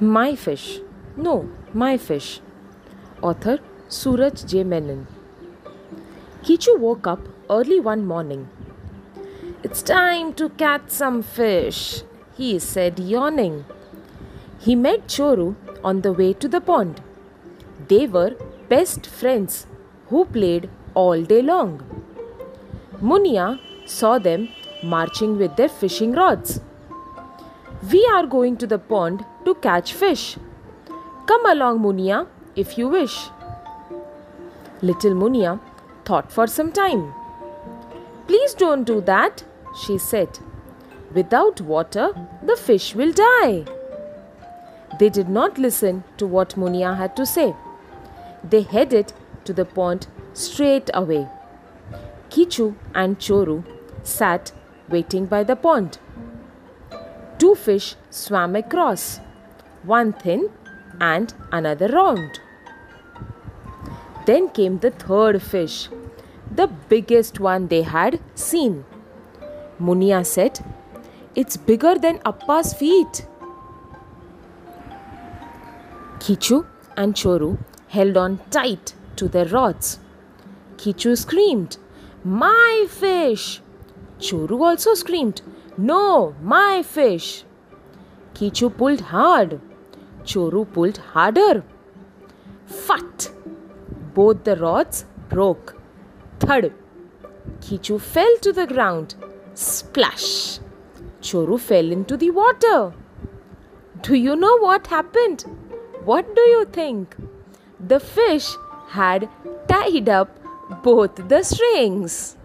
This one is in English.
My fish. No, my fish. Author Suraj J. Menon. Kichu woke up early one morning. It's time to catch some fish, he said, yawning. He met Choru on the way to the pond. They were best friends who played all day long. Munia saw them marching with their fishing rods. We are going to the pond to catch fish. Come along, Munia, if you wish. Little Munia thought for some time. Please don't do that, she said. Without water, the fish will die. They did not listen to what Munia had to say. They headed to the pond straight away. Kichu and Choru sat waiting by the pond. Two fish swam across, one thin and another round. Then came the third fish, the biggest one they had seen. Munia said, It's bigger than Appa's feet. Kichu and Choru held on tight to their rods. Kichu screamed, My fish! Choru also screamed, No, my fish! Kichu pulled hard. Choru pulled harder. Fat! Both the rods broke. Thud! Kichu fell to the ground. Splash! Choru fell into the water. Do you know what happened? What do you think? The fish had tied up both the strings.